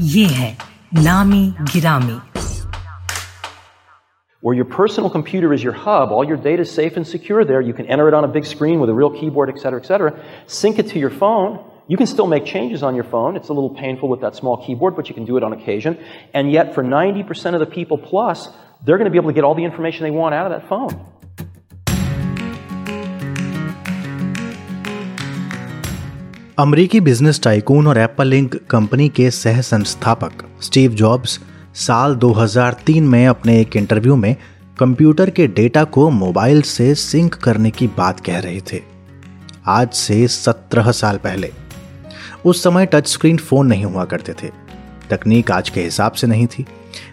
ये है नामी गिरामी where your personal computer is your hub, all your data is safe and secure there. You can enter it on a big screen with a real keyboard, et cetera, et cetera. Sync it to your phone. You can still make changes on your phone. It's a little painful with that small keyboard, but you can do it on occasion. And yet, for 90% of the people plus, they're going to be able to get all the information they want out of that phone. अमरीकी business tycoon और Apple Inc company के सह संस्थापक Steve jobs साल 2003 में अपने एक interview में कंप्यूटर के डेटा को मोबाइल से सिंक करने की बात कह रहे थे। आज से 17 साल पहले। उस समय टच स्क्रीन फ़ोन नहीं हुआ करते थे। तकनीक आज के हिसाब से नहीं थी।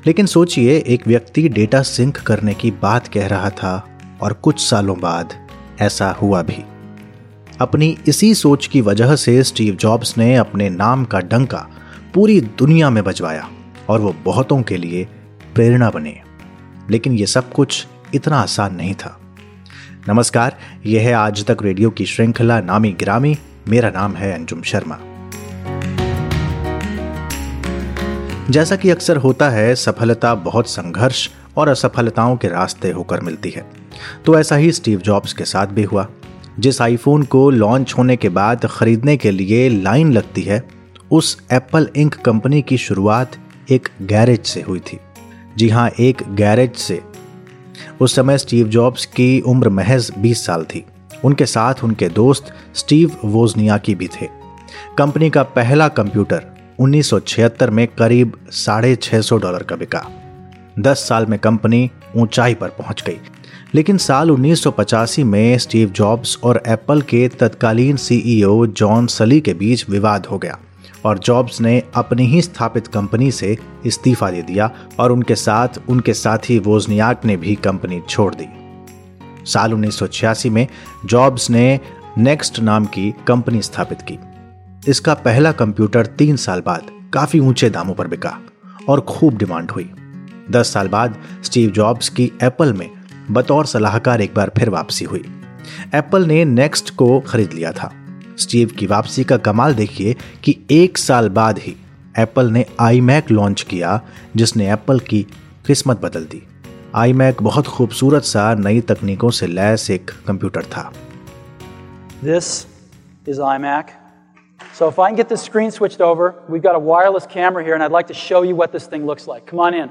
लेकिन सोचिए, एक व्यक्ति डेटा सिंक करने की बात कह रहा था और कुछ सालों बाद ऐसा हुआ भी। अपनी इसी सोच की वजह से स्टीव जॉब्स ने अपने नाम का डंका पूरी दुनिया में बजवाया और वो बहुतों के लिए प्रेरणा बने। लेकिन ये सब कुछ इतना आसान नहीं था। नमस्कार, यह है आज तक रेडियो की श्रृंखला नामी गिरामी। मेरा नाम है अंजुम शर्मा। जैसा कि अक्सर होता है, सफलता बहुत संघर्ष और असफलताओं के रास्ते होकर मिलती है। तो ऐसा ही स्टीव जॉब्स के साथ भी हुआ। जिस आईफोन को लॉन्च होने के बाद खरीदने के लिए लाइन लगती है, उस एप्पल इंक कंपनी की शुरुआत एक गैरेज से हुई थी। जी हाँ एक गैरेज से। उस समय स्टीव जॉब्स की उम्र महज 20 साल थी। उनके साथ उनके दोस्त स्टीव वोजनिया की भी थे। कंपनी का पहला कंप्यूटर 1976 में करीब साढ़े सौ डॉलर का बिका। दस साल में कंपनी ऊंचाई पर पहुँच गई। लेकिन साल 1985 में स्टीव जॉब्स और एप्पल के तत्कालीन सीईओ जॉन सली के बीच विवाद हो गया और जॉब्स ने अपनी ही स्थापित कंपनी से इस्तीफा दे दिया और उनके साथ, उनके साथी वोजनियाक ने भी कंपनी छोड़ दी। साल 1986 में जॉब्स ने नेक्स्ट नाम की कंपनी स्थापित की। इसका पहला कंप्यूटर तीन साल बाद काफ़ी ऊँचे दामों पर बिका और खूब डिमांड हुई। दस साल बाद स्टीव जॉब्स की एप्पल में बतौर सलाहकार एक बार फिर वापसी हुई एप्पल ने नेक्स्ट को खरीद लिया था स्टीव की वापसी का कमाल देखिए कि एक साल बाद ही एप्पल ने आई मैक लॉन्च किया जिसने एप्पल की किस्मत बदल दी आई मैक बहुत खूबसूरत सा नई तकनीकों से लैस एक कंप्यूटर था This is iMac. So if I can get this screen switched over, we've got a wireless camera here, and like to show you what this thing looks like. Come on in.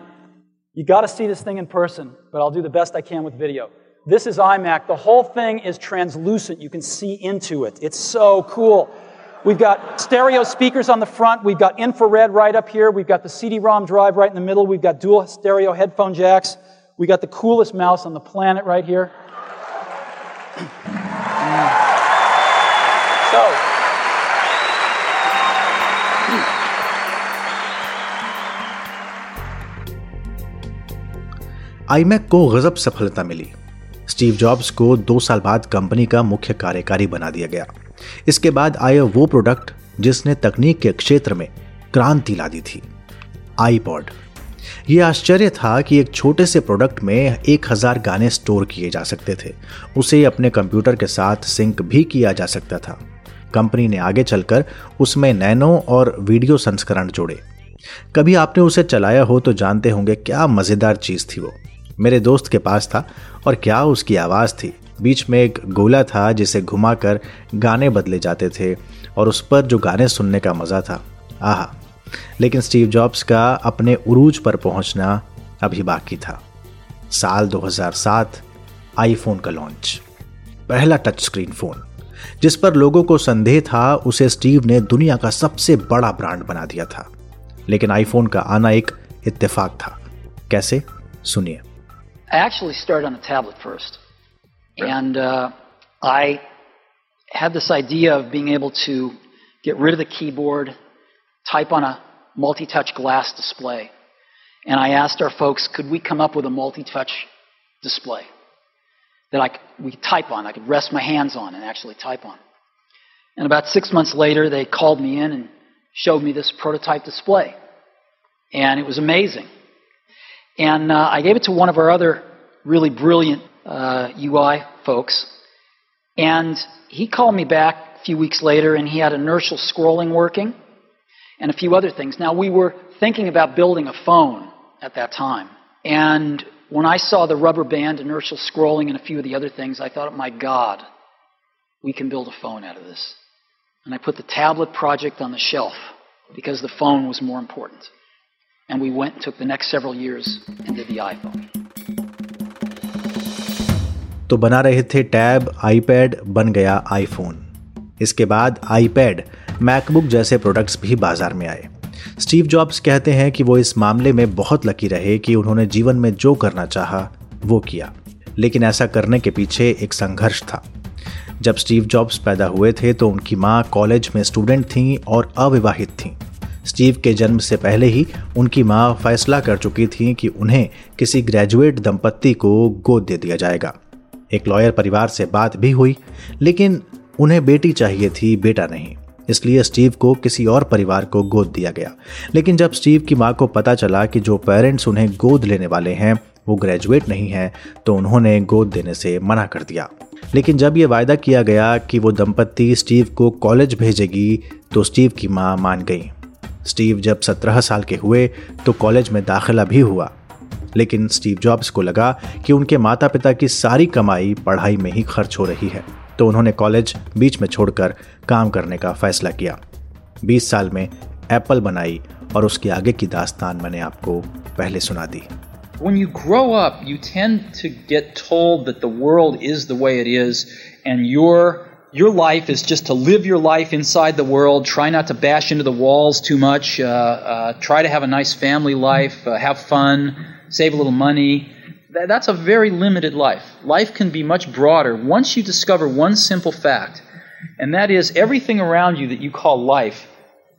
You got to see this thing in person, but I'll do the best I can with video. This is iMac. The whole thing is translucent. You can see into it. It's so cool. We've got stereo speakers on the front. We've got infrared right up here. We've got the CD-ROM drive right in the middle. We've got dual stereo headphone jacks. We got the coolest mouse on the planet right here. so, iMac को गजब सफलता मिली। Steve Jobs को दो साल बाद company का मुख्य कार्यकारी बना दिया गया। इसके बाद आया वो प्रोडक्ट जिसने तकनीक के क्षेत्र में क्रांति ला दी थी, आईपॉड। ये आश्चर्य था कि एक छोटे से प्रोडक्ट में एक हज़ार गाने स्टोर किए जा सकते थे। उसे अपने कंप्यूटर के साथ सिंक भी किया जा सकता था। कंपनी ने आगे चलकर उसमें नैनो और वीडियो संस्करण जोड़े। कभी आपने उसे चलाया हो तो जानते होंगे क्या मज़ेदार चीज़ थी वो। मेरे दोस्त के पास था और क्या उसकी आवाज़ थी। बीच में एक गोला था जिसे घुमाकर गाने बदले जाते थे और उस पर जो गाने सुनने का मज़ा था। आहा, लेकिन स्टीव जॉब्स का अपने उरूज पर पहुँचना अभी बाकी था। साल 2007 आईफोन का लॉन्च। पहला टच स्क्रीन फ़ोन, जिस पर लोगों को संदेह था, उसे स्टीव ने दुनिया का सबसे बड़ा ब्रांड बना दिया था। लेकिन आईफोन का आना एक इत्तेफाक था। कैसे? सुनिए। I actually started on a tablet first. And uh, I had this idea of being able to get rid of the keyboard, type on a multi touch glass display. And I asked our folks, could we come up with a multi touch display that I, we could type on, I could rest my hands on and actually type on. And about six months later, they called me in and showed me this prototype display. And it was amazing. And uh, I gave it to one of our other really brilliant uh, UI folks. And he called me back a few weeks later and he had inertial scrolling working and a few other things. Now, we were thinking about building a phone at that time. And when I saw the rubber band, inertial scrolling, and a few of the other things, I thought, my God, we can build a phone out of this. And I put the tablet project on the shelf because the phone was more important. And we went and took the next several years and did the iPhone. तो बना रहे थे tab iPad बन गया iPhone इसके बाद iPad MacBook जैसे products भी बाज़ार में आए. स्टीव जॉब्स कहते हैं कि वो इस मामले में बहुत लकी रहे कि उन्होंने जीवन में जो करना चाहा, वो किया. लेकिन ऐसा करने के पीछे एक संघर्ष था. जब स्टीव जॉब्स पैदा हुए थे तो उनकी माँ कॉलेज में स्टूडेंट थीं और अविवाहित थीं. स्टीव के जन्म से पहले ही उनकी माँ फैसला कर चुकी थी कि उन्हें किसी ग्रेजुएट दंपत्ति को गोद दे दिया जाएगा। एक लॉयर परिवार से बात भी हुई, लेकिन उन्हें बेटी चाहिए थी, बेटा नहीं। इसलिए स्टीव को किसी और परिवार को गोद दिया गया। लेकिन जब स्टीव की माँ को पता चला कि जो पेरेंट्स उन्हें गोद लेने वाले हैं, वो ग्रेजुएट नहीं है तो उन्होंने गोद देने से मना कर दिया। लेकिन जब ये वायदा किया गया कि वो दंपत्ति स्टीव को कॉलेज भेजेगी तो स्टीव की माँ मान गई। स्टीव जब सत्रह साल के हुए तो कॉलेज में दाखिला भी हुआ। लेकिन स्टीव जॉब्स को लगा कि उनके माता पिता की सारी कमाई पढ़ाई में ही खर्च हो रही है तो उन्होंने कॉलेज बीच में छोड़कर काम करने का फैसला किया। 20 साल में एप्पल बनाई और उसके आगे की दास्तान मैंने आपको पहले सुना दी। When you grow up, you tend to get told that the world is the way it is, and your your life is just to live your life inside the world. Try not to bash into the walls too much. Uh, uh, try to have a nice family life. Uh, have fun. Save a little money that's a very limited life. Life can be much broader once you discover one simple fact, and that is everything around you that you call life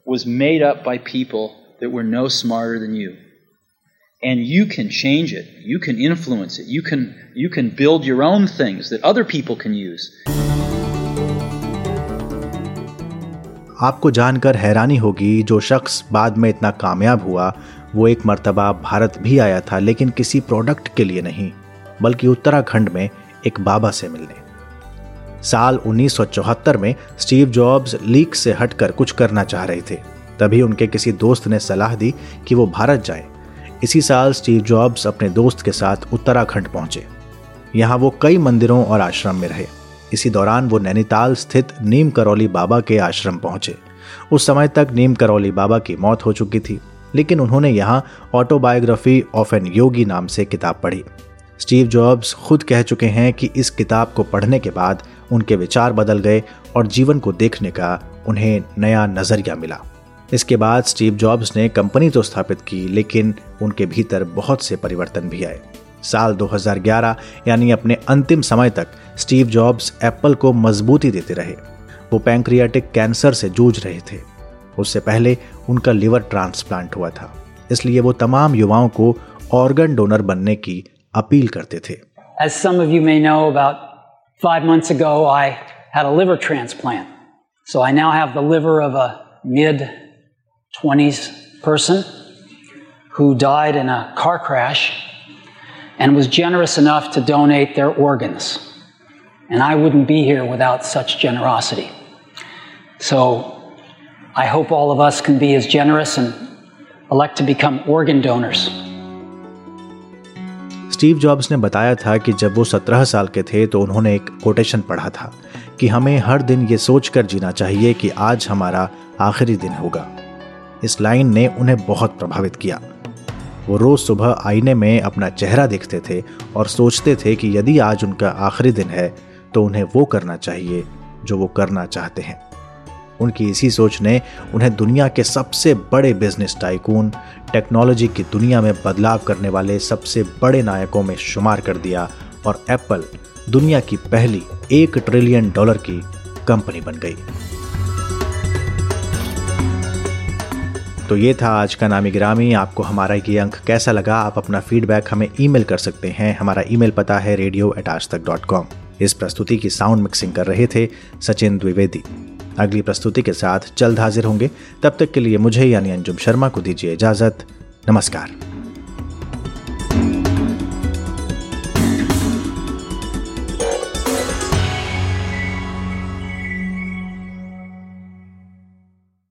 was made up by people that were no smarter than you. And you can change it. You can influence it. You can, you can build your own things that other people can use. आपको जानकर हैरानी होगी जो शख्स बाद में इतना कामयाब हुआ, वो एक मर्तबा भारत भी आया था, लेकिन किसी प्रोडक्ट के लिए नहीं, बल्कि उत्तराखंड में एक बाबा से मिलने। साल 1974 में स्टीव जॉब्स लीक से हटकर कुछ करना चाह रहे थे। तभी उनके किसी दोस्त ने सलाह दी कि वो भारत जाए। इसी साल स्टीव जॉब्स अपने दोस्त के साथ उत्तराखंड पहुँचे। यहाँ वो कई मंदिरों और आश्रम में रहे। इसी दौरान वो नैनीताल स्थित नीम करौली बाबा के आश्रम पहुँचे। उस समय तक नीम करौली बाबा की मौत हो चुकी थी, लेकिन उन्होंने यहाँ ऑटोबायोग्राफी ऑफ़ एन योगी नाम से किताब पढ़ी। स्टीव जॉब्स खुद कह चुके हैं कि इस किताब को पढ़ने के बाद उनके विचार बदल गए और जीवन को देखने का उन्हें नया नज़रिया मिला। इसके बाद स्टीव जॉब्स ने कंपनी तो स्थापित की, लेकिन उनके भीतर बहुत से परिवर्तन भी आए। साल 2011 यानी अपने अंतिम समय तक स्टीव जॉब्स एप्पल को मजबूती देते रहे वो पैंक्रियाटिक कैंसर से जूझ रहे थे उससे पहले उनका लिवर ट्रांसप्लांट हुआ था इसलिए वो तमाम युवाओं को ऑर्गन डोनर बनने की अपील करते थे As some of you may know, about five months ago, I had a liver transplant. So I now have the liver of a mid 20s person who died in a car crash and was generous enough to donate their organs. And I wouldn't be here without such generosity. So I hope all of us can be as generous and elect to become organ donors. Steve Jobs ने बताया था कि जब वो सत्रह साल के थे तो उन्होंने एक कोटेशन पढ़ा था कि हमें हर दिन ये सोचकर जीना चाहिए कि आज हमारा आखिरी दिन होगा इस लाइन ने उन्हें बहुत प्रभावित किया वो रोज सुबह आईने में अपना चेहरा देखते थे और सोचते थे कि यदि आज उनका आखिरी दिन है तो उन्हें वो करना चाहिए जो वो करना चाहते हैं। उनकी इसी सोच ने उन्हें दुनिया के सबसे बड़े बिज़नेस टाइकून टेक्नोलॉजी की दुनिया में बदलाव करने वाले सबसे बड़े नायकों में शुमार कर दिया और एप्पल दुनिया की पहली एक ट्रिलियन डॉलर की कंपनी बन गई। तो ये था आज का नामी ग्रामी। आपको हमारा ये अंक कैसा लगा? आप अपना फीडबैक हमें ईमेल कर सकते हैं। हमारा ईमेल पता है रेडियो एट आज तक डॉट कॉम इस प्रस्तुति की साउंड मिक्सिंग कर रहे थे सचिन द्विवेदी। अगली प्रस्तुति के साथ जल्द हाजिर होंगे। तब तक के लिए मुझे यानी अंजुम शर्मा को दीजिए इजाज़त। नमस्कार।